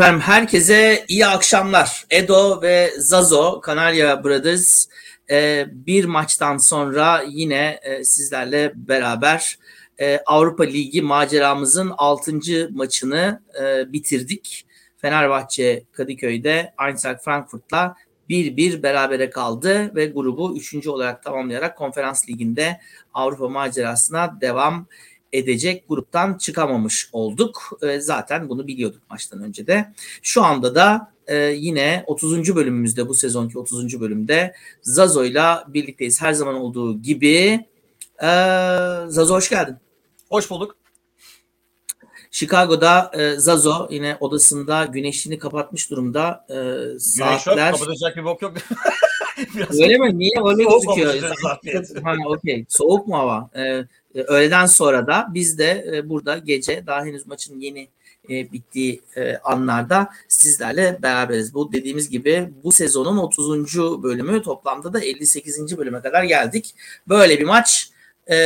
Efendim herkese iyi akşamlar. Edo ve Zazo, Kanarya Brothers e, bir maçtan sonra yine e, sizlerle beraber e, Avrupa Ligi maceramızın 6. maçını bitirdik. Fenerbahçe Kadıköy'de Eintracht Frankfurt'la 1-1 berabere kaldı ve grubu 3. olarak tamamlayarak Konferans Ligi'nde Avrupa macerasına devam edecek gruptan çıkamamış olduk. E, zaten bunu biliyorduk maçtan önce de. Şu anda da e, yine 30. bölümümüzde bu sezonki 30. bölümde Zazo'yla birlikteyiz. Her zaman olduğu gibi. E, Zazo hoş geldin. Hoş bulduk. Chicago'da e, Zazo yine odasında güneşini kapatmış durumda. E, saatler... Güneş yok, kapatacak bir bok yok. Öyle mi? Niye öyle gözüküyor? ha, okay. Soğuk mu hava? Ee, öğleden sonra da biz de e, burada gece daha henüz maçın yeni e, bittiği e, anlarda sizlerle beraberiz. Bu dediğimiz gibi bu sezonun 30. bölümü toplamda da 58. bölüme kadar geldik. Böyle bir maç e,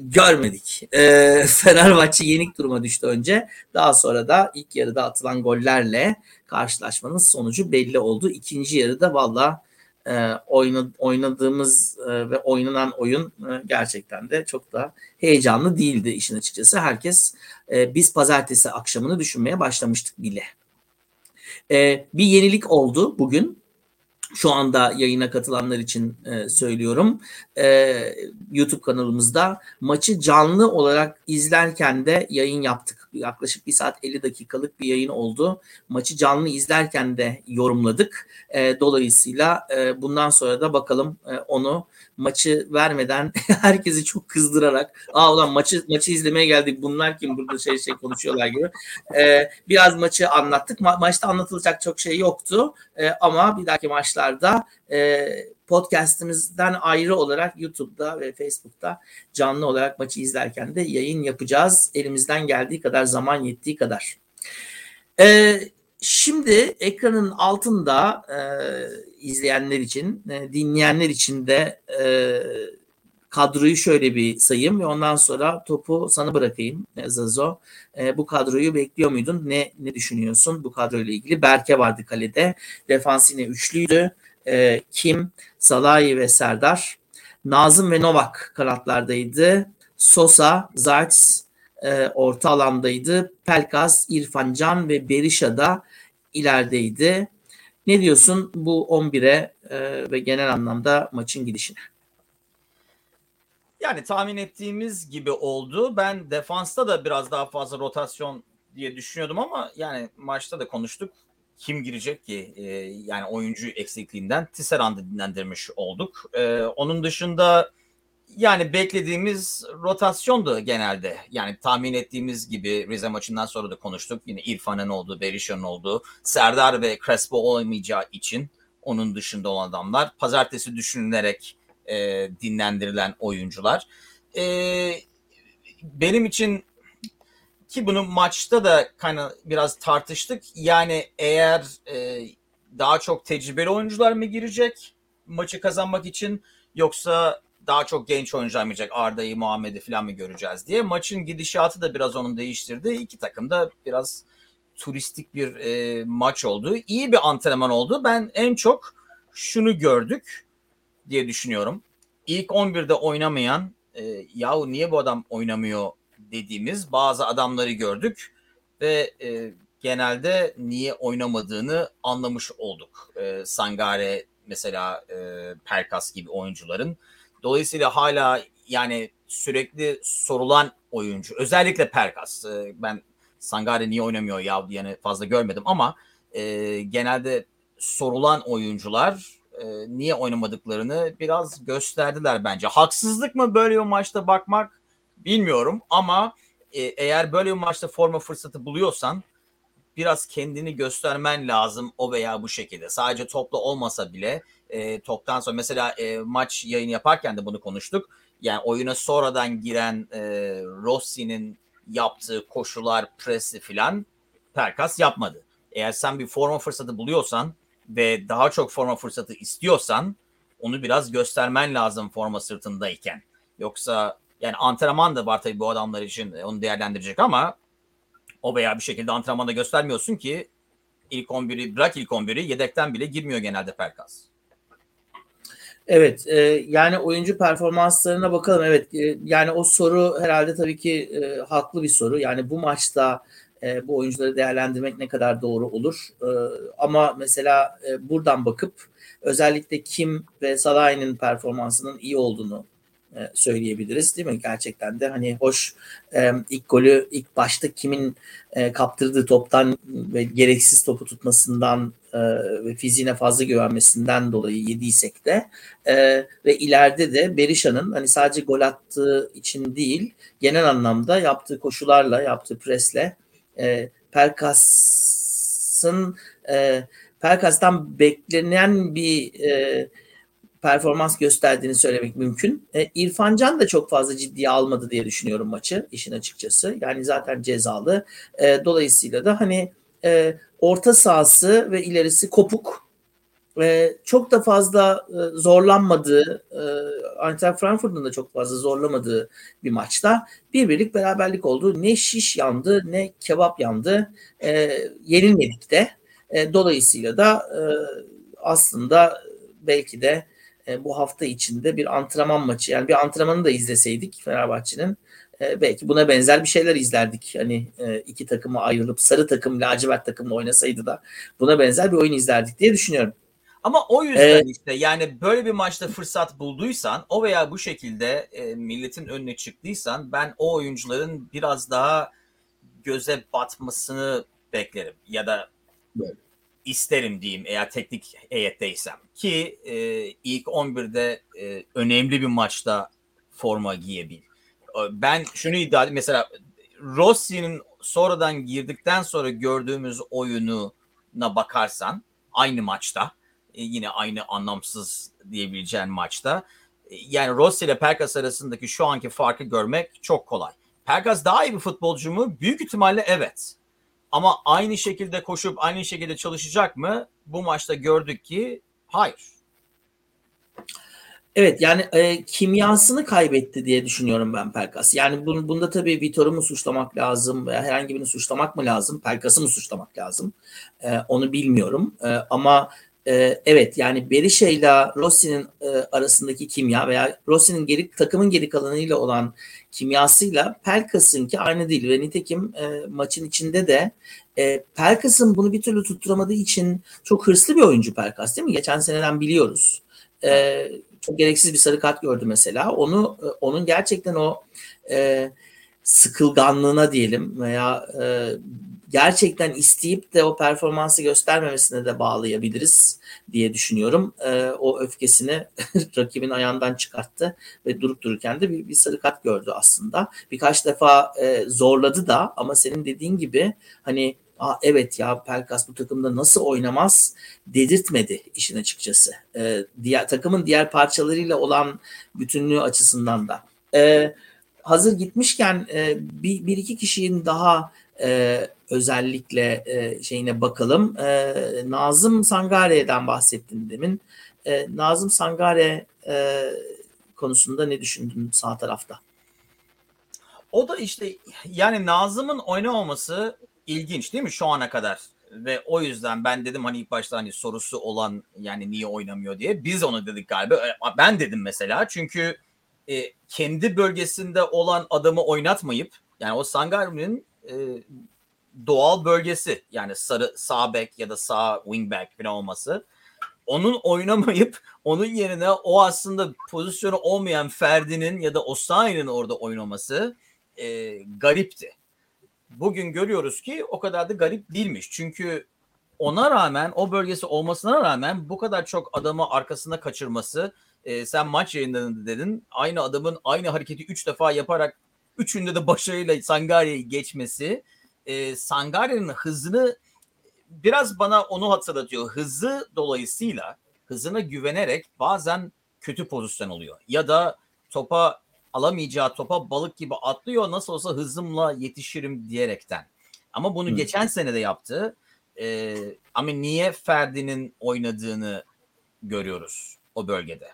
görmedik. E, Fenerbahçe yenik duruma düştü önce. Daha sonra da ilk yarıda atılan gollerle karşılaşmanın sonucu belli oldu. İkinci yarıda valla e, oynadığımız e, ve oynanan oyun e, gerçekten de çok da heyecanlı değildi işin açıkçası. Herkes e, biz pazartesi akşamını düşünmeye başlamıştık bile. E, bir yenilik oldu bugün. Şu anda yayına katılanlar için e, söylüyorum. E, YouTube kanalımızda maçı canlı olarak izlerken de yayın yaptık. Yaklaşık bir saat 50 dakikalık bir yayın oldu. Maçı canlı izlerken de yorumladık. E, dolayısıyla e, bundan sonra da bakalım e, onu maçı vermeden herkesi çok kızdırarak aa ulan maçı maçı izlemeye geldik bunlar kim burada şey şey konuşuyorlar gibi e, biraz maçı anlattık Ma- maçta anlatılacak çok şey yoktu e, ama bir dahaki maçlarda e, podcastimizden ayrı olarak YouTube'da ve Facebook'ta canlı olarak maçı izlerken de yayın yapacağız elimizden geldiği kadar zaman yettiği kadar. E, Şimdi ekranın altında e, izleyenler için, e, dinleyenler için de e, kadroyu şöyle bir sayayım ve ondan sonra topu sana bırakayım e, Zazo. E, bu kadroyu bekliyor muydun? Ne ne düşünüyorsun bu kadroyla ilgili? Berke vardı kalede. Defans yine üçlüydü. E, Kim, Salahi ve Serdar. Nazım ve Novak kanatlardaydı. Sosa, Zayt e, orta alandaydı. Pelkas, İrfan Can ve Berisha da ilerideydi. Ne diyorsun bu 11'e e, ve genel anlamda maçın gidişine? Yani tahmin ettiğimiz gibi oldu. Ben defansta da biraz daha fazla rotasyon diye düşünüyordum ama yani maçta da konuştuk. Kim girecek ki? Ee, yani oyuncu eksikliğinden Tisserand'ı dinlendirmiş olduk. Ee, onun dışında yani beklediğimiz rotasyondu genelde. Yani tahmin ettiğimiz gibi Rize maçından sonra da konuştuk. Yine İrfan'ın olduğu, Berisha'nın olduğu, Serdar ve Crespo olamayacağı için onun dışında olan adamlar. Pazartesi düşünülerek e, dinlendirilen oyuncular. E, benim için ki bunu maçta da kind biraz tartıştık. Yani eğer e, daha çok tecrübeli oyuncular mı girecek maçı kazanmak için yoksa daha çok genç oyuncular mı Arda'yı, Muhammed'i falan mı göreceğiz diye. Maçın gidişatı da biraz onun değiştirdi. İki takım da biraz turistik bir e, maç oldu. İyi bir antrenman oldu. Ben en çok şunu gördük diye düşünüyorum. İlk 11'de oynamayan e, yahu niye bu adam oynamıyor dediğimiz bazı adamları gördük ve e, genelde niye oynamadığını anlamış olduk. E, Sangare mesela e, Perkas gibi oyuncuların Dolayısıyla hala yani sürekli sorulan oyuncu. Özellikle Perkas. Ee, ben Sangare niye oynamıyor ya yani fazla görmedim ama e, genelde sorulan oyuncular e, niye oynamadıklarını biraz gösterdiler bence. Haksızlık mı böyle bir maçta bakmak bilmiyorum ama e, eğer böyle bir maçta forma fırsatı buluyorsan biraz kendini göstermen lazım o veya bu şekilde. Sadece topla olmasa bile e, toptan sonra mesela e, maç yayın yaparken de bunu konuştuk. Yani oyuna sonradan giren e, Rossi'nin yaptığı koşular, presi filan Perkas yapmadı. Eğer sen bir forma fırsatı buluyorsan ve daha çok forma fırsatı istiyorsan onu biraz göstermen lazım forma sırtındayken. Yoksa yani antrenman da var tabii bu adamlar için onu değerlendirecek ama o veya bir şekilde antrenmanda göstermiyorsun ki ilk 11'i bırak ilk 11'i yedekten bile girmiyor genelde Pelkas. Evet, e, yani oyuncu performanslarına bakalım. Evet, e, yani o soru herhalde tabii ki e, haklı bir soru. Yani bu maçta e, bu oyuncuları değerlendirmek ne kadar doğru olur. E, ama mesela e, buradan bakıp özellikle Kim ve Salah'ın performansının iyi olduğunu e, söyleyebiliriz değil mi? Gerçekten de hani hoş e, ilk golü ilk başta kimin e, kaptırdığı toptan ve gereksiz topu tutmasından e, ve fiziğine fazla güvenmesinden dolayı yediysek de ve ileride de Berisha'nın hani sadece gol attığı için değil genel anlamda yaptığı koşularla yaptığı presle e, Pelkas'ın e, Pelkas'tan beklenen bir e, performans gösterdiğini söylemek mümkün. E, İrfan Can da çok fazla ciddiye almadı diye düşünüyorum maçı işin açıkçası. Yani zaten cezalı. E, dolayısıyla da hani e, orta sahası ve ilerisi kopuk. E, çok da fazla e, zorlanmadığı, e, Eintracht Frankfurt'un da çok fazla zorlamadığı bir maçta bir birlik beraberlik oldu. Ne şiş yandı ne kebap yandı. E, yenilmedik de. E, dolayısıyla da e, aslında belki de e, bu hafta içinde bir antrenman maçı yani bir antrenmanı da izleseydik Fenerbahçe'nin e, belki buna benzer bir şeyler izlerdik. Hani e, iki takıma ayrılıp sarı takım lacivert takımla oynasaydı da buna benzer bir oyun izlerdik diye düşünüyorum. Ama o yüzden ee, işte yani böyle bir maçta fırsat bulduysan o veya bu şekilde e, milletin önüne çıktıysan ben o oyuncuların biraz daha göze batmasını beklerim ya da böyle isterim diyeyim eğer teknik heyetteysem. Ki e, ilk 11'de e, önemli bir maçta forma giyebil. Ben şunu iddia edeyim. Mesela Rossi'nin sonradan girdikten sonra gördüğümüz oyununa bakarsan aynı maçta e, yine aynı anlamsız diyebileceğin maçta e, yani Rossi ile Pelkas arasındaki şu anki farkı görmek çok kolay. Pelkas daha iyi bir futbolcu mu? Büyük ihtimalle evet. Ama aynı şekilde koşup aynı şekilde çalışacak mı? Bu maçta gördük ki hayır. Evet yani e, kimyasını kaybetti diye düşünüyorum ben Pelkas. Yani bun, bunda tabii Vitor'u mu suçlamak lazım veya herhangi birini suçlamak mı lazım? Pelkas'ı mı suçlamak lazım? E, onu bilmiyorum. E, ama e, evet yani Berisha ile Rossi'nin e, arasındaki kimya veya Rossi'nin geri takımın geri kalanıyla olan kimyasıyla Pelkas'ınki aynı değil ve nitekim e, maçın içinde de e, Pelkas'ın bunu bir türlü tutturamadığı için çok hırslı bir oyuncu Pelkas değil mi? Geçen seneden biliyoruz. E, çok gereksiz bir sarı kart gördü mesela. Onu e, onun gerçekten o e, sıkılganlığına diyelim veya e, gerçekten isteyip de o performansı göstermemesine de bağlayabiliriz diye düşünüyorum. E, o öfkesini rakibin ayağından çıkarttı ve durup dururken de bir, bir sarı kart gördü aslında. Birkaç defa e, zorladı da ama senin dediğin gibi hani Aa, evet ya Pelkas bu takımda nasıl oynamaz dedirtmedi işin açıkçası. E, diğer takımın diğer parçalarıyla olan bütünlüğü açısından da. E, hazır gitmişken e, bir, bir iki kişinin daha e, özellikle e, şeyine bakalım. E, Nazım Sangare'den bahsettin demin. E, Nazım Sangare e, konusunda ne düşündün sağ tarafta? O da işte yani Nazım'ın oynamaması ilginç değil mi şu ana kadar? Ve o yüzden ben dedim hani ilk başta hani sorusu olan yani niye oynamıyor diye. Biz onu dedik galiba. Ben dedim mesela çünkü e, kendi bölgesinde olan adamı oynatmayıp yani o Sangare'nin e, doğal bölgesi yani sarı sağ back ya da sağ wing back falan olması onun oynamayıp onun yerine o aslında pozisyonu olmayan Ferdi'nin ya da Osayi'nin orada oynaması e, garipti. Bugün görüyoruz ki o kadar da garip değilmiş. Çünkü ona rağmen o bölgesi olmasına rağmen bu kadar çok adamı arkasına kaçırması e, sen maç yayınlarında dedin aynı adamın aynı hareketi 3 defa yaparak üçünde de başarıyla Sangari'yi geçmesi e, Sangari'nin hızını biraz bana onu hatırlatıyor. Hızı dolayısıyla hızına güvenerek bazen kötü pozisyon oluyor. Ya da topa alamayacağı topa balık gibi atlıyor. Nasıl olsa hızımla yetişirim diyerekten. Ama bunu Hı. geçen sene de yaptı. Ee, ama niye Ferdi'nin oynadığını görüyoruz o bölgede.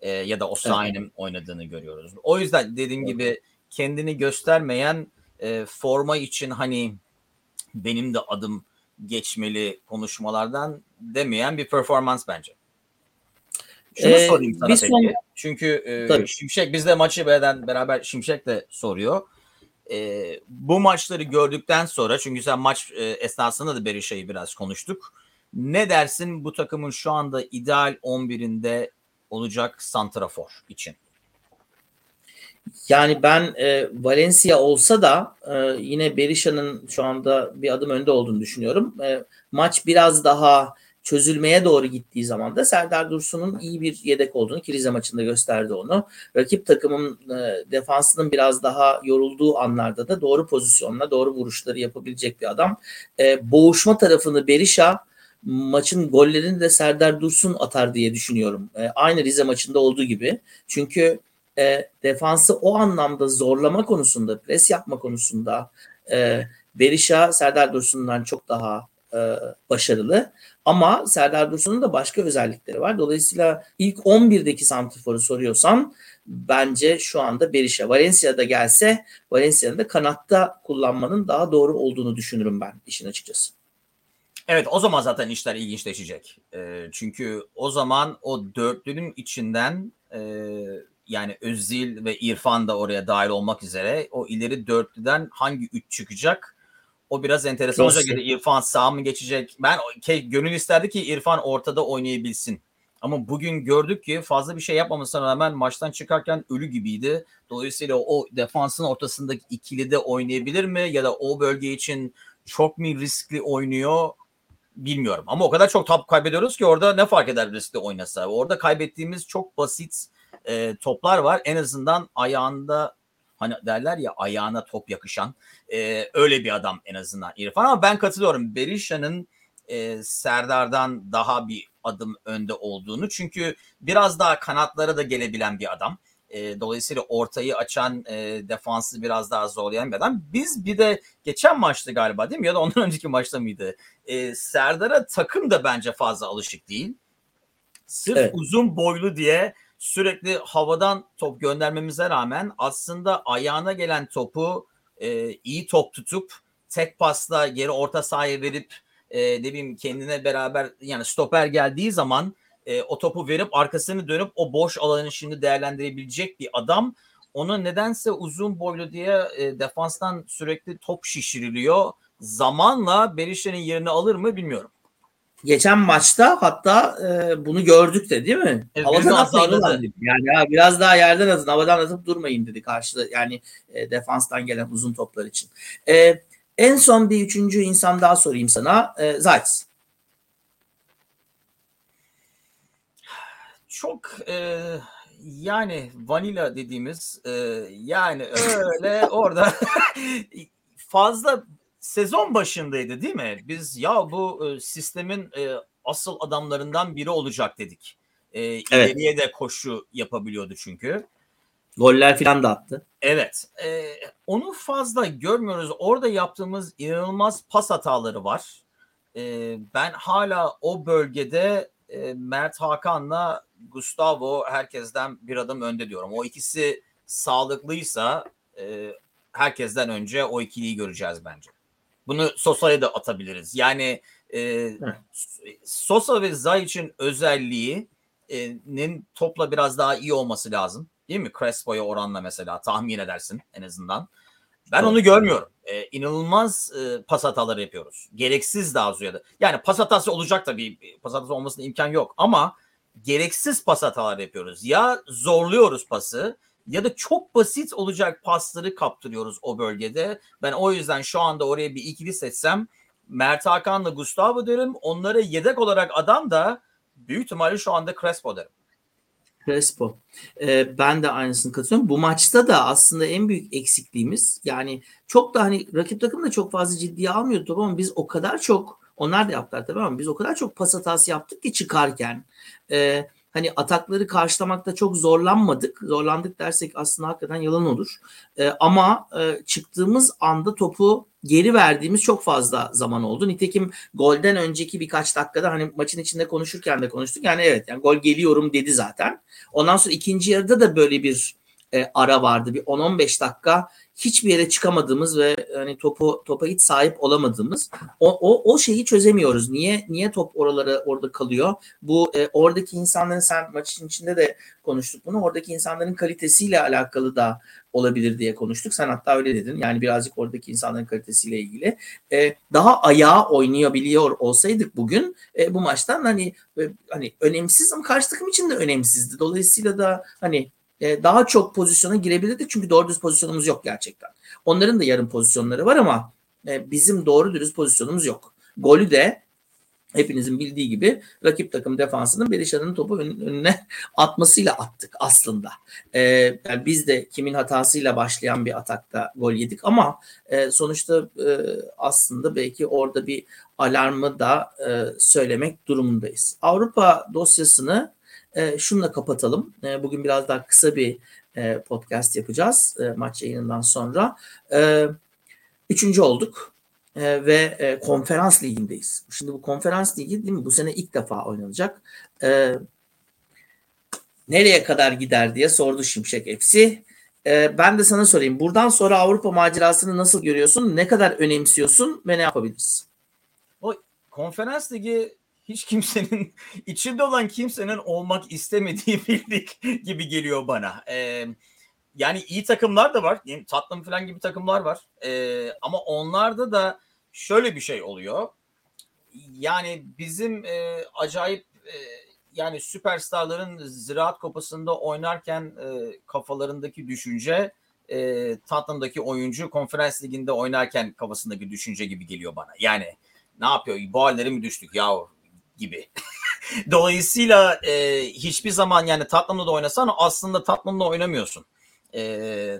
Ee, ya da Osayi'nin evet. oynadığını görüyoruz. O yüzden dediğim evet. gibi kendini göstermeyen e, forma için hani benim de adım geçmeli konuşmalardan demeyen bir performans bence. Şunu Ee, sorayım sana peki. son- Çünkü e, Tabii. Şimşek biz de maçı beraber, beraber Şimşek de soruyor. E, bu maçları gördükten sonra çünkü sen maç e, esnasında da Berisha'yı biraz konuştuk. Ne dersin bu takımın şu anda ideal 11'inde olacak santrafor için? Yani ben e, Valencia olsa da e, yine Berisha'nın şu anda bir adım önde olduğunu düşünüyorum. E, maç biraz daha çözülmeye doğru gittiği zaman da Serdar Dursun'un iyi bir yedek olduğunu ki Rize maçında gösterdi onu. Rakip takımın e, defansının biraz daha yorulduğu anlarda da doğru pozisyonla doğru vuruşları yapabilecek bir adam. E, boğuşma tarafını Berisha maçın gollerini de Serdar Dursun atar diye düşünüyorum. E, aynı Rize maçında olduğu gibi. Çünkü e, defansı o anlamda zorlama konusunda, pres yapma konusunda e, Berisha Serdar Dursun'dan çok daha e, başarılı. Ama Serdar Dursun'un da başka özellikleri var. Dolayısıyla ilk 11'deki santriforu soruyorsan bence şu anda Berisha. Valencia'da gelse Valencia'nın da kanatta kullanmanın daha doğru olduğunu düşünürüm ben işin açıkçası. Evet o zaman zaten işler ilginçleşecek. E, çünkü o zaman o dörtlünün içinden e, yani Özil ve İrfan da oraya dahil olmak üzere o ileri dörtlüden hangi üç çıkacak? O biraz enteresan Rossi. olacak. Ya da İrfan sağ mı geçecek? Ben gönül isterdi ki İrfan ortada oynayabilsin. Ama bugün gördük ki fazla bir şey yapmamasına rağmen maçtan çıkarken ölü gibiydi. Dolayısıyla o defansın ortasındaki ikili de oynayabilir mi? Ya da o bölge için çok mu riskli oynuyor? Bilmiyorum. Ama o kadar çok top kaybediyoruz ki orada ne fark eder riskli oynasa? Orada kaybettiğimiz çok basit e, toplar var. En azından ayağında hani derler ya ayağına top yakışan e, öyle bir adam en azından İrfan ama ben katılıyorum. Berisha'nın e, Serdar'dan daha bir adım önde olduğunu çünkü biraz daha kanatlara da gelebilen bir adam. E, dolayısıyla ortayı açan e, defansı biraz daha zorlayan bir adam. Biz bir de geçen maçtı galiba değil mi ya da ondan önceki maçta mıydı? E, Serdar'a takım da bence fazla alışık değil. Sırf Evet. uzun boylu diye sürekli havadan top göndermemize rağmen aslında ayağına gelen topu e, iyi top tutup tek pasla geri orta sahaya verip e, ne bileyim kendine beraber yani stoper geldiği zaman e, o topu verip arkasını dönüp o boş alanı şimdi değerlendirebilecek bir adam. Ona nedense uzun boylu diye e, defanstan sürekli top şişiriliyor. Zamanla Berisha'nın yerini alır mı bilmiyorum. Geçen maçta hatta e, bunu gördük de değil mi? Evet, Havadan atmayın dedik. Yani ha, biraz daha yerden atın, havadan atıp durmayın dedi karşıda yani e, defanstan gelen uzun toplar için. E, en son bir üçüncü insan daha sorayım sana. E, Zayt. çok e, yani vanilla dediğimiz e, yani öyle orada fazla sezon başındaydı değil mi? Biz ya bu e, sistemin e, asıl adamlarından biri olacak dedik. E, ileriye de koşu yapabiliyordu çünkü. Goller falan da attı. Evet. e, onu fazla görmüyoruz. Orada yaptığımız inanılmaz pas hataları var. E, ben hala o bölgede e, Mert Hakan'la Gustavo herkesten bir adım önde diyorum. O ikisi sağlıklıysa e, herkesten önce o ikiliyi göreceğiz bence. Bunu Sosa'ya da atabiliriz. Yani e, Sosa ve Zayic'in özelliğinin topla biraz daha iyi olması lazım. Değil mi? Crespo'ya oranla mesela tahmin edersin en azından. Ben onu görmüyorum. Ee, inanılmaz e, pas hataları yapıyoruz. Gereksiz daha ziyade. Yani pas hatası olacak tabii. Pas hatası olmasına imkan yok ama gereksiz pas hataları yapıyoruz. Ya zorluyoruz pası ya da çok basit olacak pasları kaptırıyoruz o bölgede. Ben o yüzden şu anda oraya bir ikili seçsem Mert Hakan'la Gustavo derim. Onlara yedek olarak adam da büyük ihtimalle şu anda Crespo derim. Crespo. Ee, ben de aynısını katılıyorum. Bu maçta da aslında en büyük eksikliğimiz yani çok da hani rakip takım da çok fazla ciddiye almıyordu topu ama biz o kadar çok onlar da yaptılar tabii ama biz o kadar çok pas hatası yaptık ki çıkarken e, hani atakları karşılamakta çok zorlanmadık. Zorlandık dersek aslında hakikaten yalan olur. E, ama e, çıktığımız anda topu geri verdiğimiz çok fazla zaman oldu. Nitekim golden önceki birkaç dakikada hani maçın içinde konuşurken de konuştuk. Yani evet yani gol geliyorum dedi zaten. Ondan sonra ikinci yarıda da böyle bir e, ara vardı. Bir 10-15 dakika hiçbir yere çıkamadığımız ve hani topu topa hiç sahip olamadığımız o, o, o şeyi çözemiyoruz. Niye niye top oralara orada kalıyor? Bu e, oradaki insanların sen maçın içinde de konuştuk bunu. Oradaki insanların kalitesiyle alakalı da olabilir diye konuştuk. Sen hatta öyle dedin. Yani birazcık oradaki insanların kalitesiyle ilgili. E, daha ayağa oynayabiliyor olsaydık bugün e, bu maçtan hani e, hani önemsiz ama karşı takım için de önemsizdi. Dolayısıyla da hani e, daha çok pozisyona girebilirdik. Çünkü doğru düz pozisyonumuz yok gerçekten. Onların da yarım pozisyonları var ama e, bizim doğru düz pozisyonumuz yok. Golü de hepinizin bildiği gibi rakip takım defansının Berisha'nın topu önüne atmasıyla attık aslında. Ee, yani biz de kimin hatasıyla başlayan bir atakta gol yedik ama e, sonuçta e, aslında belki orada bir alarmı da e, söylemek durumundayız. Avrupa dosyasını e, şunla kapatalım. E, bugün biraz daha kısa bir e, podcast yapacağız e, maç yayınından sonra. E, üçüncü olduk e, ve e, konferans ligindeyiz. Şimdi bu konferans ligi değil mi? Bu sene ilk defa oynanacak. E, nereye kadar gider diye sordu Şimşek hepsi. E, ben de sana sorayım. Buradan sonra Avrupa macerasını nasıl görüyorsun? Ne kadar önemsiyorsun ve ne yapabiliriz? O konferans ligi hiç kimsenin içinde olan kimsenin olmak istemediği bir lig gibi geliyor bana. Ee, yani iyi takımlar da var. Yani Tottenham falan gibi takımlar var. Ee, ama onlarda da şöyle bir şey oluyor. Yani bizim e, acayip e, yani süperstarların Ziraat Kupası'nda oynarken e, kafalarındaki düşünce e, Tottenham'daki oyuncu konferans liginde oynarken kafasındaki düşünce gibi geliyor bana. Yani ne yapıyor? Bu hallere mi düştük yahu gibi. Dolayısıyla e, hiçbir zaman yani Tottenham'da da oynasan aslında Tottenham'da oynamıyorsun. E,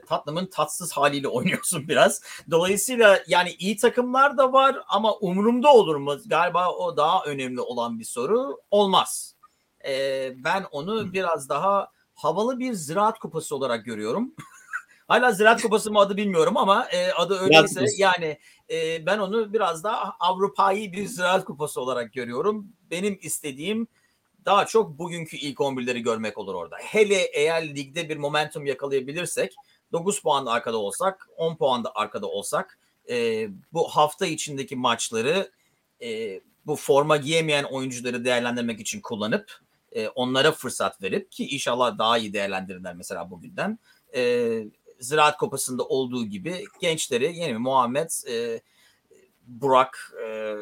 Tottenham'ın tatsız haliyle oynuyorsun biraz. Dolayısıyla yani iyi takımlar da var ama umurumda olur mu? Galiba o daha önemli olan bir soru. Olmaz. E, ben onu biraz daha havalı bir ziraat kupası olarak görüyorum. Hala Ziraat Kupası mı adı bilmiyorum ama e, adı öyleyse yani e, ben onu biraz daha Avrupa'yı bir Ziraat Kupası olarak görüyorum. Benim istediğim daha çok bugünkü ilk 11'leri görmek olur orada. Hele eğer ligde bir momentum yakalayabilirsek 9 puan arkada olsak 10 puan da arkada olsak e, bu hafta içindeki maçları e, bu forma giyemeyen oyuncuları değerlendirmek için kullanıp e, onlara fırsat verip ki inşallah daha iyi değerlendirirler mesela bugünden. E, Ziraat Kupası'nda olduğu gibi gençleri yeni Muhammed, e, Burak, e,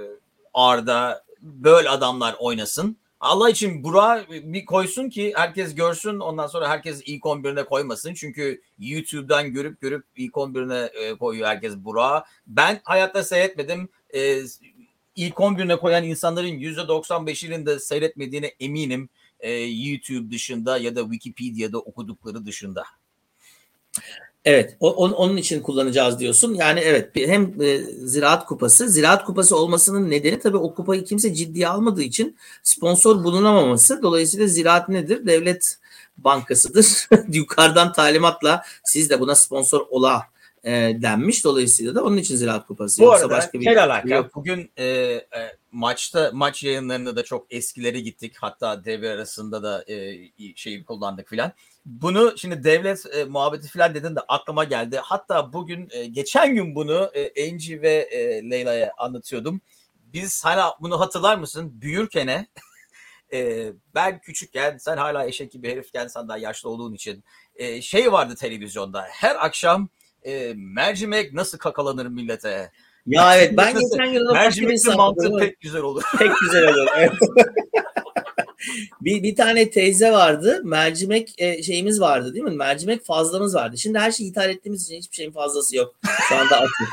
Arda böyle adamlar oynasın. Allah için Burak bir koysun ki herkes görsün ondan sonra herkes ilk 11'ine koymasın. Çünkü YouTube'dan görüp görüp ilk 11'ine e, koyuyor herkes Burak. Ben hayatta seyretmedim. E, ilk 11'ine koyan insanların %95'inin de seyretmediğine eminim. E, YouTube dışında ya da Wikipedia'da okudukları dışında. Evet, o, onun için kullanacağız diyorsun. Yani evet, hem e, Ziraat Kupası, Ziraat Kupası olmasının nedeni tabii o kupayı kimse ciddiye almadığı için sponsor bulunamaması. Dolayısıyla Ziraat nedir? Devlet bankasıdır. Yukarıdan talimatla siz de buna sponsor ola e, denmiş. Dolayısıyla da onun için Ziraat Kupası. Bu Yoksa arada başka bir kel alaka. Yok. Bugün e, e, maçta maç yayınlarında da çok eskileri gittik. Hatta devre arasında da e, şeyi kullandık filan. Bunu şimdi devlet e, muhabbeti filan dedin de aklıma geldi. Hatta bugün e, geçen gün bunu e, Angie ve e, Leyla'ya anlatıyordum. Biz hala bunu hatırlar mısın? Büyürkene e, ben küçükken sen hala eşek gibi herifken sen daha yaşlı olduğun için e, şey vardı televizyonda. Her akşam e, mercimek nasıl kakalanır millete? Ya evet ben geçen gün mercimekli mantı pek güzel olur. Pek güzel olur. Evet. bir, bir tane teyze vardı. Mercimek e, şeyimiz vardı değil mi? Mercimek fazlamız vardı. Şimdi her şeyi ithal ettiğimiz için hiçbir şeyin fazlası yok. Şu anda açık.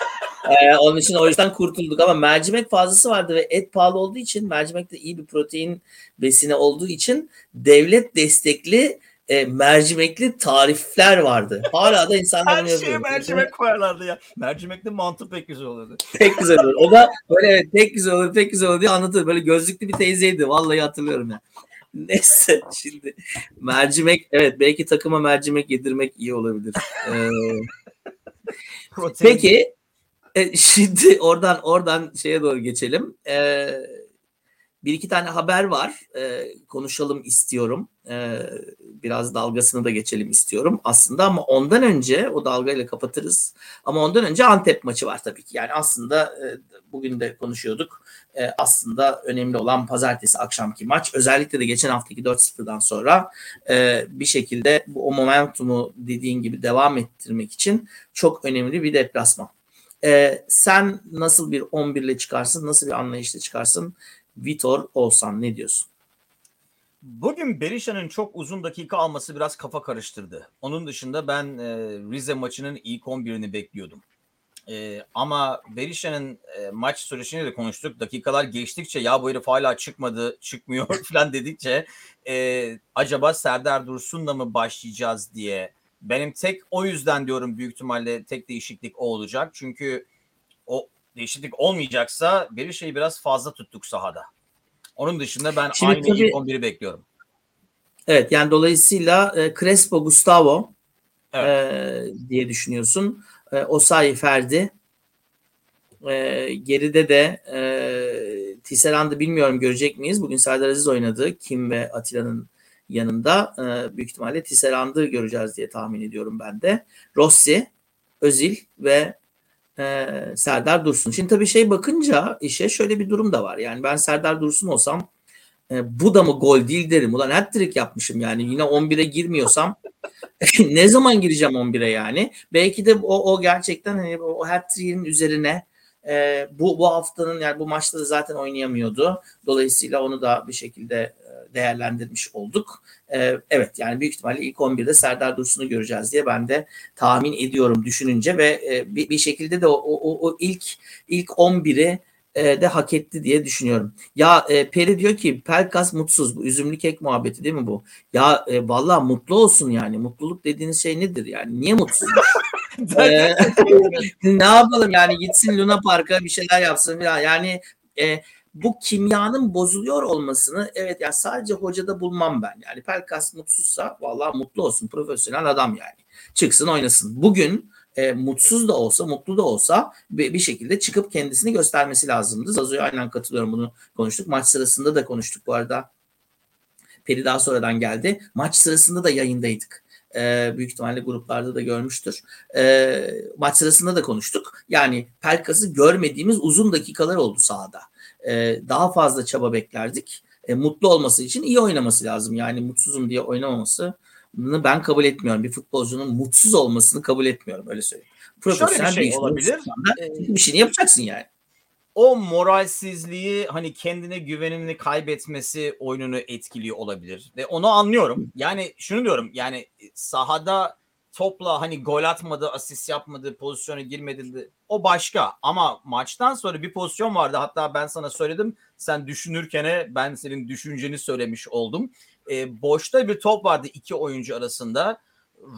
ee, onun için o yüzden kurtulduk ama mercimek fazlası vardı ve et pahalı olduğu için mercimek de iyi bir protein besini olduğu için devlet destekli e, mercimekli tarifler vardı. Hala da insanlar. Her şeye mercimek koyarlardı ya. Mercimekli mantı pek güzel olurdu. Pek güzel olur. O da böyle evet pek güzel olur, pek güzel olur diye anlatır. Böyle gözlüklü bir teyzeydi. Vallahi hatırlıyorum ya. Neyse şimdi mercimek evet belki takıma mercimek yedirmek iyi olabilir. Ee, peki e, şimdi oradan oradan şeye doğru geçelim. Ee, bir iki tane haber var. E, konuşalım istiyorum. E, biraz dalgasını da geçelim istiyorum aslında ama ondan önce o dalgayla kapatırız. Ama ondan önce Antep maçı var tabii ki. Yani aslında e, bugün de konuşuyorduk. E, aslında önemli olan pazartesi akşamki maç. Özellikle de geçen haftaki 4-0'dan sonra e, bir şekilde bu o momentumu dediğin gibi devam ettirmek için çok önemli bir deplasman. E, sen nasıl bir 11 ile çıkarsın, nasıl bir anlayışla çıkarsın? Vitor olsan ne diyorsun? Bugün Berisha'nın çok uzun dakika alması biraz kafa karıştırdı. Onun dışında ben e, Rize maçının ilk 11'ini bekliyordum. E, ama Berisha'nın e, maç sürecini de konuştuk. Dakikalar geçtikçe ya bu herif hala çıkmadı, çıkmıyor falan dedikçe e, acaba Serdar Dursun'la mı başlayacağız diye benim tek o yüzden diyorum büyük ihtimalle tek değişiklik o olacak. Çünkü o değişiklik olmayacaksa Berisha'yı biraz fazla tuttuk sahada. Onun dışında ben Şimdi aynı tabii, ilk 11'i bekliyorum. Evet yani dolayısıyla e, Crespo Gustavo evet. e, diye düşünüyorsun. E, Osayi Ferdi. E, geride de e, Tisserand'ı bilmiyorum görecek miyiz? Bugün Serdar Aziz oynadı. Kim ve Atilla'nın yanında. E, büyük ihtimalle Tisserand'ı göreceğiz diye tahmin ediyorum ben de. Rossi, Özil ve e, Serdar Dursun. Şimdi tabii şey bakınca işe şöyle bir durum da var. Yani ben Serdar Dursun olsam e, bu da mı gol değil derim. Ulan hat-trick yapmışım yani. Yine 11'e girmiyorsam ne zaman gireceğim 11'e yani? Belki de o, o gerçekten hani o hat-trick'in üzerine e, bu bu haftanın yani bu maçta da zaten oynayamıyordu. Dolayısıyla onu da bir şekilde değerlendirmiş olduk. E, evet yani büyük ihtimalle ilk 11'de Serdar Dursun'u göreceğiz diye ben de tahmin ediyorum düşününce ve e, bir, bir şekilde de o, o, o ilk ilk 11'i e, de hak etti diye düşünüyorum. Ya e, Peri diyor ki Pelkas mutsuz. Bu üzümlü kek muhabbeti değil mi bu? Ya e, vallahi mutlu olsun yani. Mutluluk dediğiniz şey nedir yani? Niye mutsuz? ee, ne yapalım yani gitsin Luna Park'a bir şeyler yapsın. Yani e, bu kimyanın bozuluyor olmasını evet yani sadece hocada bulmam ben. Yani Pelkas mutsuzsa vallahi mutlu olsun. Profesyonel adam yani. Çıksın oynasın. Bugün e, mutsuz da olsa, mutlu da olsa bir, bir şekilde çıkıp kendisini göstermesi lazımdı. Zazo'ya aynen katılıyorum bunu konuştuk. Maç sırasında da konuştuk bu arada. Peri daha sonradan geldi. Maç sırasında da yayındaydık. Ee, büyük ihtimalle gruplarda da görmüştür. Ee, maç sırasında da konuştuk. Yani Pelkas'ı görmediğimiz uzun dakikalar oldu sahada. Ee, daha fazla çaba beklerdik. E, mutlu olması için iyi oynaması lazım. Yani mutsuzum diye oynamaması ben kabul etmiyorum. Bir futbolcunun mutsuz olmasını kabul etmiyorum öyle söyleyeyim. Profesyonel Şöyle bir şey olabilir. bir şeyini yapacaksın yani. O moralsizliği hani kendine güvenini kaybetmesi oyununu etkiliyor olabilir. Ve onu anlıyorum. Yani şunu diyorum yani sahada topla hani gol atmadı, asist yapmadı, pozisyona girmedi. O başka. Ama maçtan sonra bir pozisyon vardı. Hatta ben sana söyledim. Sen düşünürken ben senin düşünceni söylemiş oldum e, boşta bir top vardı iki oyuncu arasında.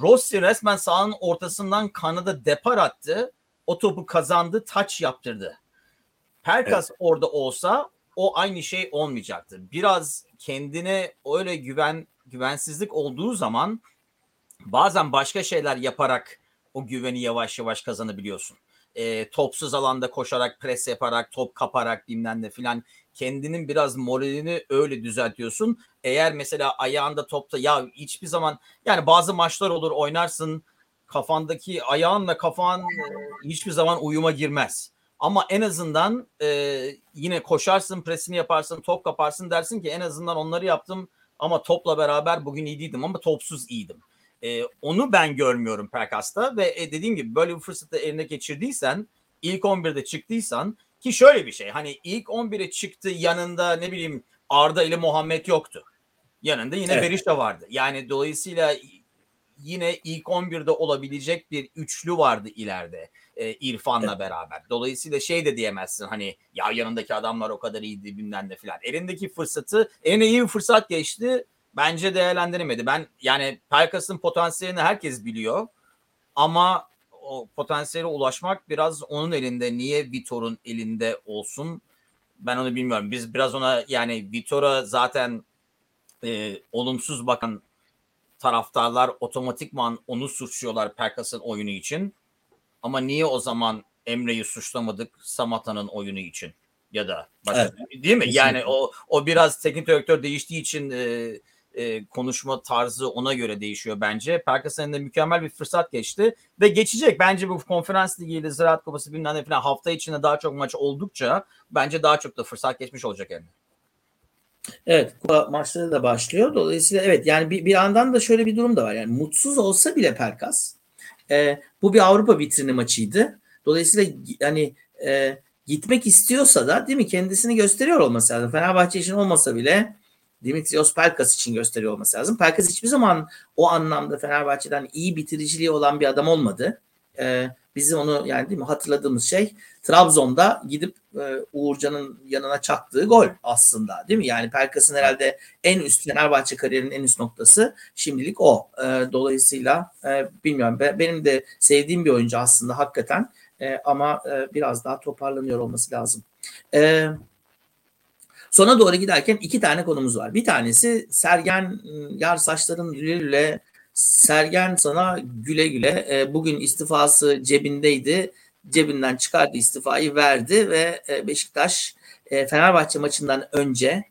Rossi resmen sahanın ortasından kanada depar attı. O topu kazandı, taç yaptırdı. Perkas evet. orada olsa o aynı şey olmayacaktı. Biraz kendine öyle güven güvensizlik olduğu zaman bazen başka şeyler yaparak o güveni yavaş yavaş kazanabiliyorsun. E, topsuz alanda koşarak, pres yaparak, top kaparak bilmem ne filan kendinin biraz moralini öyle düzeltiyorsun. Eğer mesela ayağında topta ya hiçbir zaman yani bazı maçlar olur oynarsın kafandaki ayağınla kafan hiçbir zaman uyuma girmez. Ama en azından e, yine koşarsın, presini yaparsın, top kaparsın dersin ki en azından onları yaptım ama topla beraber bugün iyi değildim ama topsuz iyiydim. E, onu ben görmüyorum Perkas'ta ve e, dediğim gibi böyle bir fırsatı eline geçirdiysen ilk 11'de çıktıysan ki şöyle bir şey hani ilk 11'e çıktı yanında ne bileyim Arda ile Muhammed yoktu. Yanında yine evet. Berisha vardı. Yani dolayısıyla yine ilk 11'de olabilecek bir üçlü vardı ileride e, İrfan'la evet. beraber. Dolayısıyla şey de diyemezsin hani ya yanındaki adamlar o kadar iyiydi bilmem ne filan. Elindeki fırsatı eline iyi bir fırsat geçti. Bence değerlendiremedi. Ben yani Pelkas'ın potansiyelini herkes biliyor. Ama o potansiyele ulaşmak biraz onun elinde. Niye Vitor'un elinde olsun? Ben onu bilmiyorum. Biz biraz ona yani Vitor'a zaten e, olumsuz bakan taraftarlar otomatikman onu suçluyorlar Perkas'ın oyunu için. Ama niye o zaman Emre'yi suçlamadık Samata'nın oyunu için? ya da başka, evet. değil mi? Kesinlikle. Yani o o biraz teknik direktör değiştiği için e, e, konuşma tarzı ona göre değişiyor bence. Perkas'ın de mükemmel bir fırsat geçti ve geçecek. Bence bu konferans ligiyle Ziraat Kupası bilmem ne falan hafta içinde daha çok maç oldukça bence daha çok da fırsat geçmiş olacak yani. Evet kupa maçları da başlıyor. Dolayısıyla evet yani bir, bir yandan da şöyle bir durum da var. Yani mutsuz olsa bile Perkas e, bu bir Avrupa vitrini maçıydı. Dolayısıyla yani e, gitmek istiyorsa da değil mi kendisini gösteriyor olması lazım. Fenerbahçe için olmasa bile Dimitrios Pelkas için gösteriyor olması lazım. Pelkas hiçbir zaman o anlamda Fenerbahçe'den iyi bitiriciliği olan bir adam olmadı. Ee, bizi onu yani değil mi hatırladığımız şey Trabzon'da gidip e, Uğurcan'ın yanına çaktığı gol aslında değil mi? Yani Pelkas'ın herhalde en üst Fenerbahçe kariyerinin en üst noktası şimdilik o. E, dolayısıyla e, bilmiyorum ben, benim de sevdiğim bir oyuncu aslında hakikaten e, ama e, biraz daha toparlanıyor olması lazım. Evet. Sona doğru giderken iki tane konumuz var. Bir tanesi Sergen ıı, yar saçların lüle Sergen sana güle güle. E, bugün istifası cebindeydi. Cebinden çıkardı istifayı verdi ve e, Beşiktaş e, Fenerbahçe maçından önce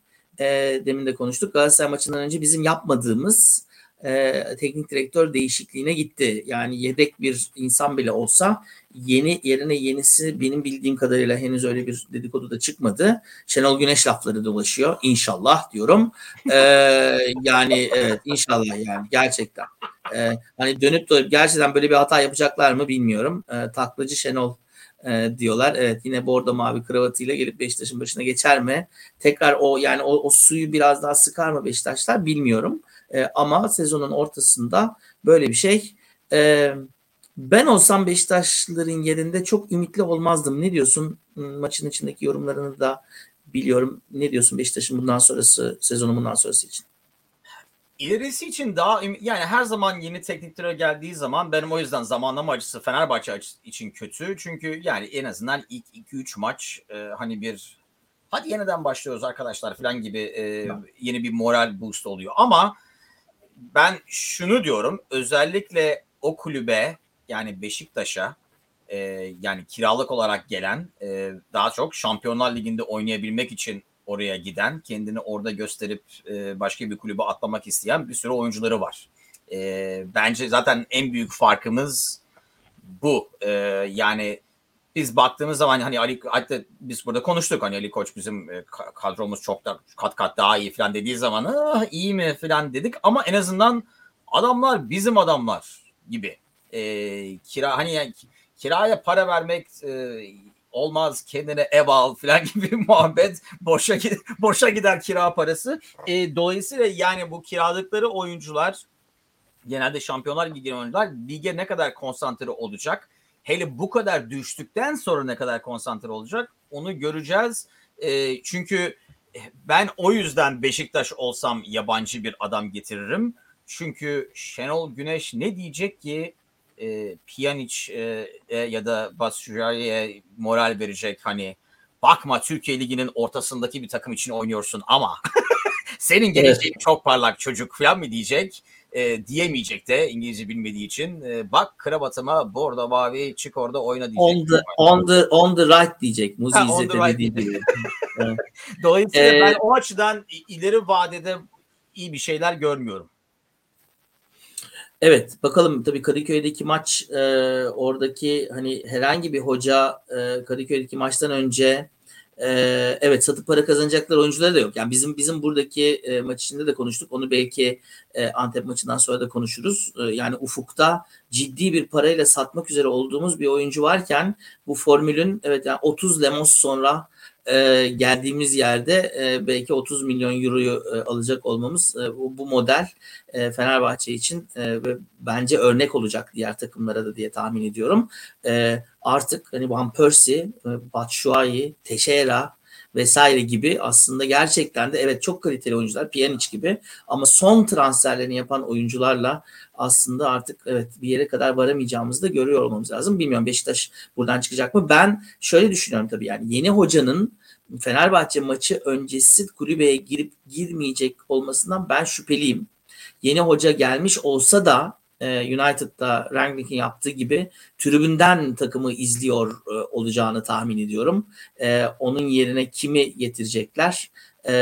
demin de konuştuk. Galatasaray maçından önce bizim yapmadığımız e, teknik direktör değişikliğine gitti. Yani yedek bir insan bile olsa yeni yerine yenisi benim bildiğim kadarıyla henüz öyle bir dedikodu da çıkmadı. Şenol Güneş lafları dolaşıyor. İnşallah diyorum. E, yani evet inşallah yani gerçekten. E, hani dönüp dönüp gerçekten böyle bir hata yapacaklar mı bilmiyorum. E, taklacı Şenol e, diyorlar. Evet yine bordo mavi kravatıyla gelip Beşiktaş'ın başına geçer mi? Tekrar o yani o, o suyu biraz daha sıkar mı Beşiktaşlar bilmiyorum. E, ama sezonun ortasında böyle bir şey. E, ben olsam Beşiktaşlıların yerinde çok ümitli olmazdım. Ne diyorsun? Maçın içindeki yorumlarını da biliyorum. Ne diyorsun Beşiktaş'ın bundan sonrası, sezonun bundan sonrası için? İlerisi için daha yani her zaman yeni teknik direktör geldiği zaman benim o yüzden zamanlama açısı Fenerbahçe için kötü. Çünkü yani en azından ilk 2-3 maç e, hani bir hadi yeniden başlıyoruz arkadaşlar falan gibi e, yeni bir moral boost oluyor. Ama ben şunu diyorum özellikle o kulübe yani Beşiktaş'a e, yani kiralık olarak gelen e, daha çok Şampiyonlar Ligi'nde oynayabilmek için oraya giden kendini orada gösterip e, başka bir kulübe atlamak isteyen bir sürü oyuncuları var. E, bence zaten en büyük farkımız bu. E, yani biz baktığımız zaman hani Ali hatta biz burada konuştuk hani Ali Koç bizim e, kadromuz çok da kat kat daha iyi falan dediği zaman ah, iyi mi falan dedik ama en azından adamlar bizim adamlar gibi. E, kira hani yani, kiraya para vermek e, olmaz kendine ev al falan gibi muhabbet boşa boşa gider kira parası. E, dolayısıyla yani bu kiralıkları oyuncular genelde Şampiyonlar Ligi oyuncular lige ne kadar konsantre olacak? Hele bu kadar düştükten sonra ne kadar konsantre olacak onu göreceğiz. E, çünkü ben o yüzden Beşiktaş olsam yabancı bir adam getiririm. Çünkü Şenol Güneş ne diyecek ki e, Pjanic e, e, ya da Batshuayi'ye moral verecek hani bakma Türkiye Ligi'nin ortasındaki bir takım için oynuyorsun ama senin geleceğin evet. çok parlak çocuk falan mı diyecek e, diyemeyecek de İngilizce bilmediği için e, bak kravatıma bordo mavi çık orada oyna diyecek. On the, on the, on the right diyecek. Muzi ha, İzzet'e right. dediği Dolayısıyla ee, ben o açıdan ileri vadede iyi bir şeyler görmüyorum. Evet bakalım tabii Kadıköy'deki maç e, oradaki hani herhangi bir hoca e, Kadıköy'deki maçtan önce e, evet satıp para kazanacaklar oyuncuları da yok. Yani bizim bizim buradaki e, maç içinde de konuştuk. Onu belki e, Antep maçından sonra da konuşuruz. E, yani ufukta ciddi bir parayla satmak üzere olduğumuz bir oyuncu varken bu formülün evet yani 30 lemos sonra e, geldiğimiz yerde e, belki 30 milyon euroyu e, alacak olmamız e, bu, bu model e, Fenerbahçe için e, ve bence örnek olacak diğer takımlara da diye tahmin ediyorum. E, artık hani Van Persie, e, Batshuayi, Teixeira vesaire gibi aslında gerçekten de evet çok kaliteli oyuncular Pjanic gibi ama son transferlerini yapan oyuncularla aslında artık evet bir yere kadar varamayacağımızı da görüyor olmamız lazım. Bilmiyorum Beşiktaş buradan çıkacak mı? Ben şöyle düşünüyorum tabii yani yeni hocanın Fenerbahçe maçı öncesi kulübeye girip girmeyecek olmasından ben şüpheliyim. Yeni hoca gelmiş olsa da United'da Rangnick'in yaptığı gibi tribünden takımı izliyor e, olacağını tahmin ediyorum. E, onun yerine kimi getirecekler? E,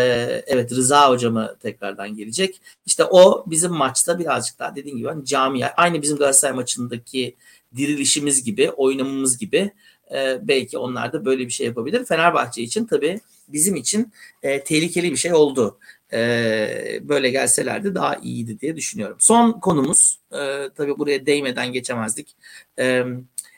evet Rıza hocamı tekrardan gelecek. İşte o bizim maçta birazcık daha dediğim gibi hani camia aynı bizim Galatasaray maçındaki dirilişimiz gibi, oynamamız gibi e, belki onlar da böyle bir şey yapabilir. Fenerbahçe için tabii bizim için e, tehlikeli bir şey oldu. E, böyle gelselerdi daha iyiydi diye düşünüyorum. Son konumuz e, tabii buraya değmeden geçemezdik. E,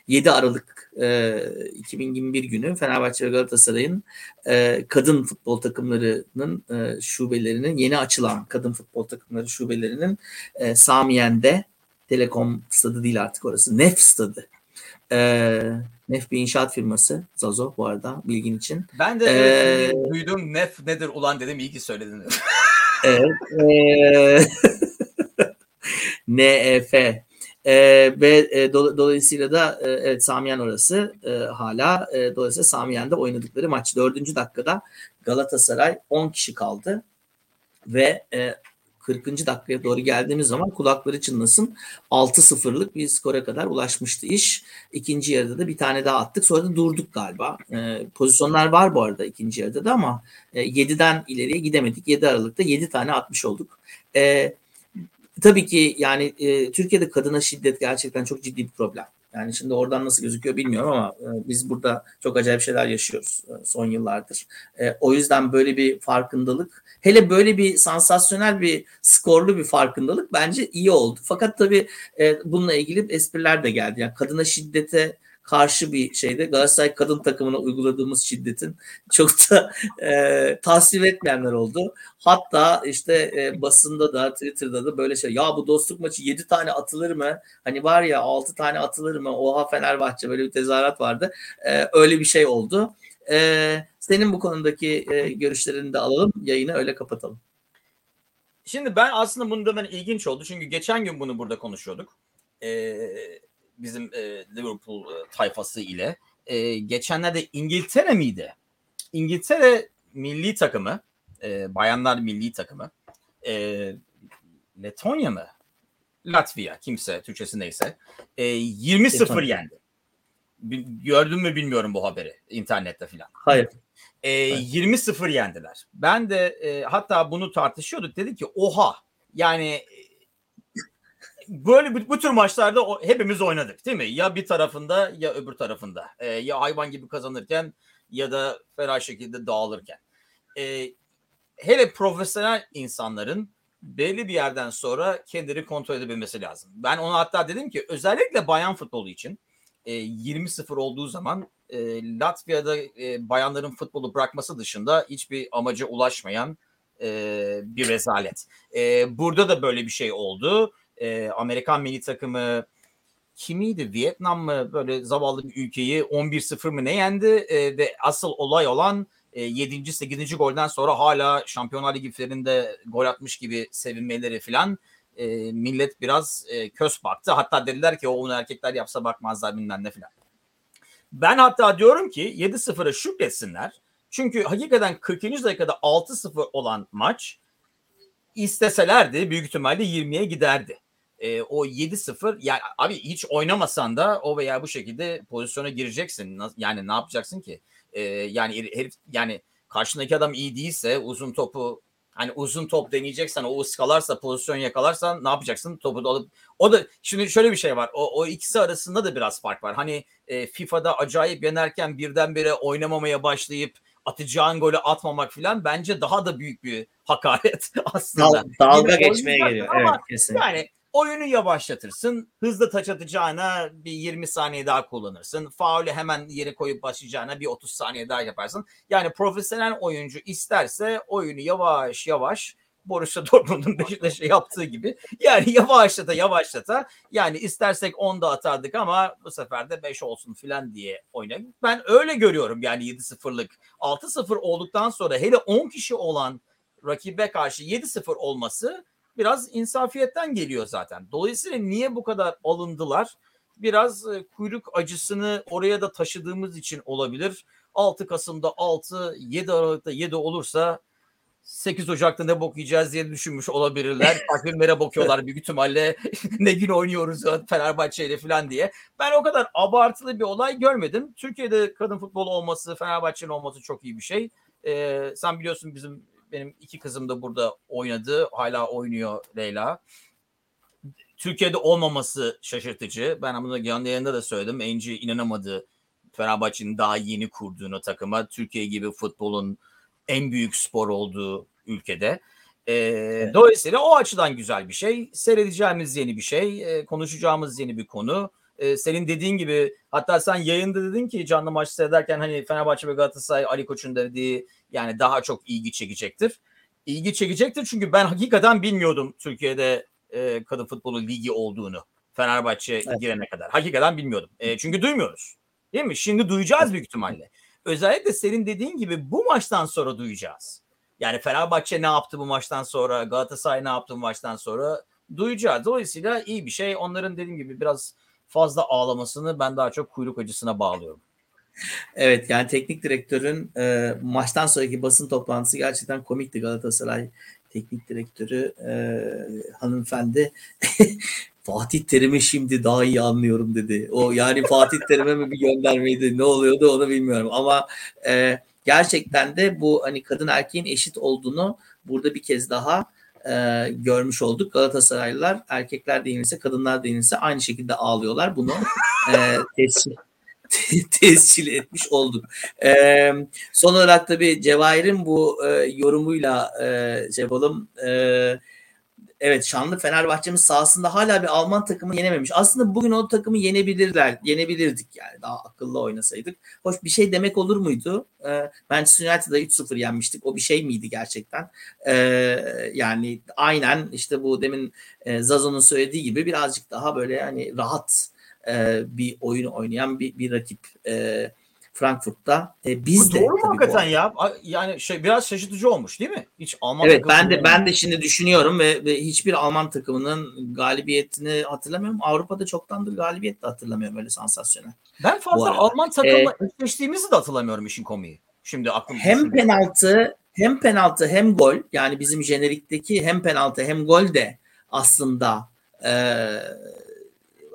7 Aralık e, 2021 günü Fenerbahçe ve Galatasaray'ın e, kadın futbol takımlarının e, şubelerinin yeni açılan kadın futbol takımları şubelerinin e, Samiyen'de Telekom stadı değil artık orası. Nef stadı. E, Nef bir inşaat firması. Zazo bu arada bilgin için. Ben de ee, duydum Nef nedir ulan dedim iyi ki söyledin. evet. E, NEF. E, ve e, do, dolayısıyla da e, evet Samiyen orası e, hala e, dolayısıyla Samiyen'de oynadıkları maç dördüncü dakikada Galatasaray 10 kişi kaldı ve e, 40. dakikaya doğru geldiğimiz zaman kulakları çınlasın 6-0'lık bir skora kadar ulaşmıştı iş. İkinci yarıda da bir tane daha attık. Sonra da durduk galiba. E, pozisyonlar var bu arada ikinci yarıda da ama e, 7'den ileriye gidemedik. 7 Aralık'ta 7 tane atmış olduk. E, tabii ki yani e, Türkiye'de kadına şiddet gerçekten çok ciddi bir problem. Yani şimdi oradan nasıl gözüküyor bilmiyorum ama e, biz burada çok acayip şeyler yaşıyoruz e, son yıllardır. E, o yüzden böyle bir farkındalık, hele böyle bir sansasyonel bir skorlu bir farkındalık bence iyi oldu. Fakat tabii bununla ilgili espriler de geldi. Yani kadına şiddete karşı bir şeyde Galatasaray kadın takımına uyguladığımız şiddetin çok da e, tasvip etmeyenler oldu. Hatta işte e, basında da Twitter'da da böyle şey ya bu dostluk maçı 7 tane atılır mı? Hani var ya 6 tane atılır mı? Oha Fenerbahçe böyle bir tezahürat vardı. E, öyle bir şey oldu. E, senin bu konudaki e, görüşlerini de alalım. Yayını öyle kapatalım. Şimdi ben aslında bunu da ben ilginç oldu. Çünkü geçen gün bunu burada konuşuyorduk. Ee, bizim e, Liverpool e, tayfası ile. E, geçenlerde İngiltere miydi? İngiltere milli takımı, e, bayanlar milli takımı, e, Letonya mı? Latvia kimse Türkçesi neyse e, 20-0 yendi. Gördün mü bilmiyorum bu haberi internette filan. Hayır. E, 20-0 yendiler. Ben de e, hatta bunu tartışıyorduk. Dedi ki oha yani böyle bu, bu tür maçlarda o, hepimiz oynadık değil mi? Ya bir tarafında ya öbür tarafında. E, ya hayvan gibi kazanırken ya da ferah şekilde dağılırken. E, hele profesyonel insanların belli bir yerden sonra kendini kontrol edebilmesi lazım. Ben ona hatta dedim ki özellikle bayan futbolu için e, 20-0 olduğu zaman e, Latvia'da e, bayanların futbolu bırakması dışında hiçbir amaca ulaşmayan e, bir rezalet. E, burada da böyle bir şey oldu e, Amerikan milli takımı kimiydi? Vietnam mı? Böyle zavallı bir ülkeyi 11-0 mı ne yendi? E, ve asıl olay olan e, 7. 8. golden sonra hala Şampiyonlar Ligi finalinde gol atmış gibi sevinmeleri falan e, millet biraz e, kös baktı. Hatta dediler ki o onu erkekler yapsa bakmazlar bilmem ne falan. Ben hatta diyorum ki 7-0'a şükretsinler. Çünkü hakikaten 40. dakikada 6-0 olan maç isteselerdi büyük ihtimalle 20'ye giderdi e, o 7-0 yani abi hiç oynamasan da o veya bu şekilde pozisyona gireceksin. Yani ne yapacaksın ki? E, yani herif yani karşındaki adam iyi değilse uzun topu hani uzun top deneyeceksen o ıskalarsa pozisyon yakalarsan ne yapacaksın? Topu da alıp o da şimdi şöyle bir şey var. O, o ikisi arasında da biraz fark var. Hani e, FIFA'da acayip yenerken birdenbire oynamamaya başlayıp atacağın golü atmamak filan bence daha da büyük bir hakaret aslında. Dalga geçmeye geliyor. Evet, kesinlikle. Yani oyunu yavaşlatırsın. Hızlı taç atacağına bir 20 saniye daha kullanırsın. Faulü hemen yere koyup başlayacağına bir 30 saniye daha yaparsın. Yani profesyonel oyuncu isterse oyunu yavaş yavaş Borussia Dortmund'un Beşiktaş'a yaptığı gibi yani yavaşlata yavaşlata yani istersek 10 da atardık ama bu sefer de 5 olsun filan diye oynadık. Ben öyle görüyorum yani 7-0'lık. 6-0 olduktan sonra hele 10 kişi olan rakibe karşı 7-0 olması biraz insafiyetten geliyor zaten. Dolayısıyla niye bu kadar alındılar? Biraz e, kuyruk acısını oraya da taşıdığımız için olabilir. 6 Kasım'da 6, 7 Aralık'ta 7 olursa 8 Ocak'ta ne bok yiyeceğiz diye düşünmüş olabilirler. Takvimlere bakıyorlar büyük ihtimalle ne gün oynuyoruz Fenerbahçe ile falan diye. Ben o kadar abartılı bir olay görmedim. Türkiye'de kadın futbolu olması, Fenerbahçe'nin olması çok iyi bir şey. Ee, sen biliyorsun bizim benim iki kızım da burada oynadı. Hala oynuyor Leyla. Türkiye'de olmaması şaşırtıcı. Ben bunu canlı yayında da söyledim. Enci inanamadı Fenerbahçe'nin daha yeni kurduğunu takıma. Türkiye gibi futbolun en büyük spor olduğu ülkede. E, evet. Dolayısıyla o açıdan güzel bir şey. Seyredeceğimiz yeni bir şey. E, konuşacağımız yeni bir konu. E, senin dediğin gibi hatta sen yayında dedin ki canlı maç seyrederken hani Fenerbahçe ve Galatasaray Ali Koç'un dediği yani daha çok ilgi çekecektir. İlgi çekecektir çünkü ben hakikaten bilmiyordum Türkiye'de e, kadın futbolu ligi olduğunu. Fenerbahçe evet. girene kadar. Hakikaten bilmiyordum. E, çünkü duymuyoruz. Değil mi? Şimdi duyacağız büyük ihtimalle. Özellikle senin dediğin gibi bu maçtan sonra duyacağız. Yani Fenerbahçe ne yaptı bu maçtan sonra, Galatasaray ne yaptı bu maçtan sonra duyacağız. Dolayısıyla iyi bir şey. Onların dediğim gibi biraz fazla ağlamasını ben daha çok kuyruk acısına bağlıyorum. Evet yani teknik direktörün e, maçtan sonraki basın toplantısı gerçekten komikti Galatasaray teknik direktörü e, hanımefendi Fatih Terim'i şimdi daha iyi anlıyorum dedi. O yani Fatih Terim'e mi bir göndermeydi ne oluyordu onu bilmiyorum ama e, gerçekten de bu hani kadın erkeğin eşit olduğunu burada bir kez daha e, görmüş olduk. Galatasaraylılar erkekler değilse kadınlar değilse aynı şekilde ağlıyorlar. Bunu e, tescil, tescil etmiş olduk. E, son olarak tabii Cevahir'in bu e, yorumuyla e, şey yapalım. E, evet şanlı Fenerbahçe'miz sahasında hala bir Alman takımı yenememiş. Aslında bugün o takımı yenebilirler. Yenebilirdik yani daha akıllı oynasaydık. Hoş bir şey demek olur muydu? Ee, Manchester United'da 3-0 yenmiştik. O bir şey miydi gerçekten? Ee, yani aynen işte bu demin e, Zazo'nun söylediği gibi birazcık daha böyle hani rahat e, bir oyun oynayan bir, bir rakip e, Frankfurt'ta. E, biz bu de doğru mu hakikaten ya? Yani şey biraz şaşırtıcı olmuş değil mi? Hiç Alman Evet ben de ben de şimdi düşünüyorum ve, ve hiçbir Alman takımının galibiyetini hatırlamıyorum. Avrupa'da çoktandır galibiyet de hatırlamıyorum öyle sansasyonel. Ben fazla Alman takımla ee, eşleştiğimizi de hatırlamıyorum işin komiği. Şimdi aklım Hem düşünüyor. penaltı hem penaltı hem gol yani bizim jenerikteki hem penaltı hem gol de aslında e,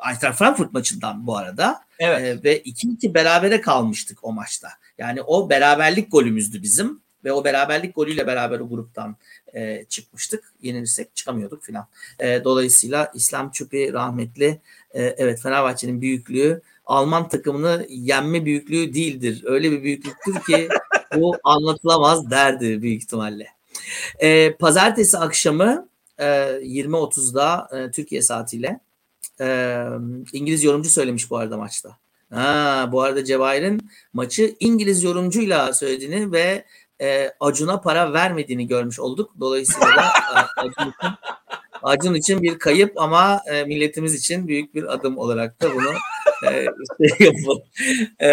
Eintracht Frankfurt maçından bu arada. Evet. E, ve 2-2 berabere kalmıştık o maçta. Yani o beraberlik golümüzdü bizim ve o beraberlik golüyle beraber o gruptan e, çıkmıştık. Yenilirsek çıkamıyorduk filan. E, dolayısıyla İslam Çupi rahmetli e, evet Fenerbahçe'nin büyüklüğü Alman takımını yenme büyüklüğü değildir. Öyle bir büyüklüktür ki bu anlatılamaz derdi büyük ihtimalle. E, pazartesi akşamı e, 20.30'da e, Türkiye saatiyle e, İngiliz yorumcu söylemiş bu arada maçta. Ha, bu arada Cevahir'in maçı İngiliz yorumcuyla söylediğini ve e, Acun'a para vermediğini görmüş olduk. Dolayısıyla da Acun için, Acun için bir kayıp ama e, milletimiz için büyük bir adım olarak da bunu e, şey yapalım. E,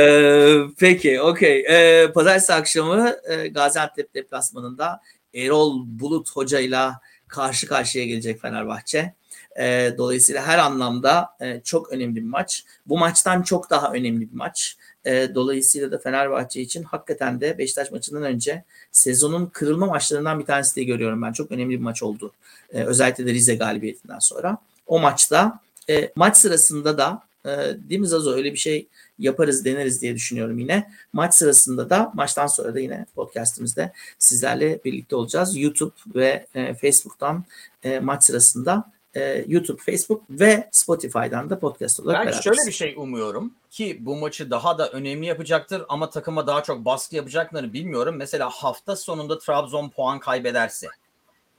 peki, okey. E, Pazartesi akşamı e, Gaziantep deplasmanında Erol Bulut hocayla karşı karşıya gelecek Fenerbahçe. E, dolayısıyla her anlamda e, çok önemli bir maç. Bu maçtan çok daha önemli bir maç. E, dolayısıyla da Fenerbahçe için hakikaten de Beşiktaş maçından önce sezonun kırılma maçlarından bir tanesi diye görüyorum ben. Çok önemli bir maç oldu. E, özellikle de Rize galibiyetinden sonra. O maçta e, maç sırasında da e, değil mi Zazo öyle bir şey yaparız deneriz diye düşünüyorum yine. Maç sırasında da maçtan sonra da yine podcastimizde sizlerle birlikte olacağız. YouTube ve e, Facebook'tan e, maç sırasında e, YouTube, Facebook ve Spotify'dan da podcast olarak Ben beraberiz. şöyle bir şey umuyorum ki bu maçı daha da önemli yapacaktır ama takıma daha çok baskı yapacaklarını bilmiyorum. Mesela hafta sonunda Trabzon puan kaybederse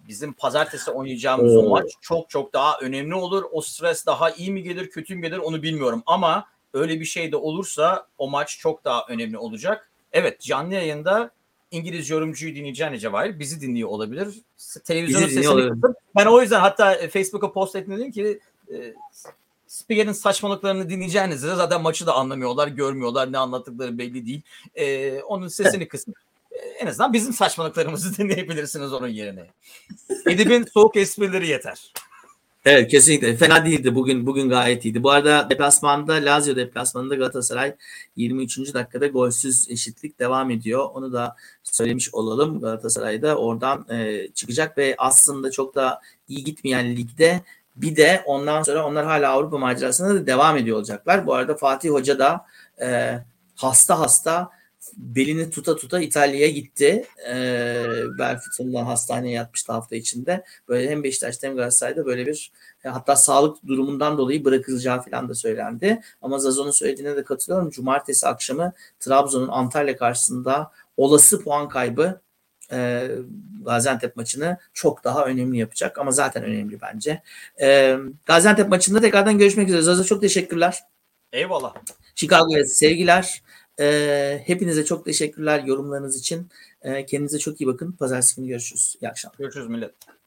bizim pazartesi oynayacağımız Oo. o maç çok çok daha önemli olur. O stres daha iyi mi gelir, kötü mü gelir onu bilmiyorum ama öyle bir şey de olursa o maç çok daha önemli olacak. Evet canlı yayında İngiliz yorumcuyu dinleyeceğine Cevahir bizi dinliyor olabilir. Televizyonun bizi sesini kısıp ben o yüzden hatta e, Facebook'a post etmedim ki e, Spiker'in saçmalıklarını dinleyeceğinizde zaten maçı da anlamıyorlar, görmüyorlar. Ne anlattıkları belli değil. E, onun sesini kısıp e, en azından bizim saçmalıklarımızı dinleyebilirsiniz onun yerine. Edip'in soğuk esprileri yeter. Evet kesinlikle. Fena değildi. Bugün bugün gayet iyiydi. Bu arada deplasmanda Lazio deplasmanında Galatasaray 23. dakikada golsüz eşitlik devam ediyor. Onu da söylemiş olalım. Galatasaray'da oradan e, çıkacak ve aslında çok da iyi gitmeyen ligde bir de ondan sonra onlar hala Avrupa macerasında da devam ediyor olacaklar. Bu arada Fatih Hoca da e, hasta hasta belini tuta tuta İtalya'ya gitti. E, bel fıtığından hastaneye yatmıştı hafta içinde. Böyle hem Beşiktaş'ta hem Galatasaray'da böyle bir hatta sağlık durumundan dolayı bırakılacağı falan da söylendi. Ama Zazon'un söylediğine de katılıyorum. Cumartesi akşamı Trabzon'un Antalya karşısında olası puan kaybı e, Gaziantep maçını çok daha önemli yapacak. Ama zaten önemli bence. E, Gaziantep maçında tekrardan görüşmek üzere. Zazo çok teşekkürler. Eyvallah. Chicago'ya sevgiler. E, hepinize çok teşekkürler yorumlarınız için. E, kendinize çok iyi bakın. Pazartesi günü görüşürüz. İyi akşamlar. Görüşürüz millet.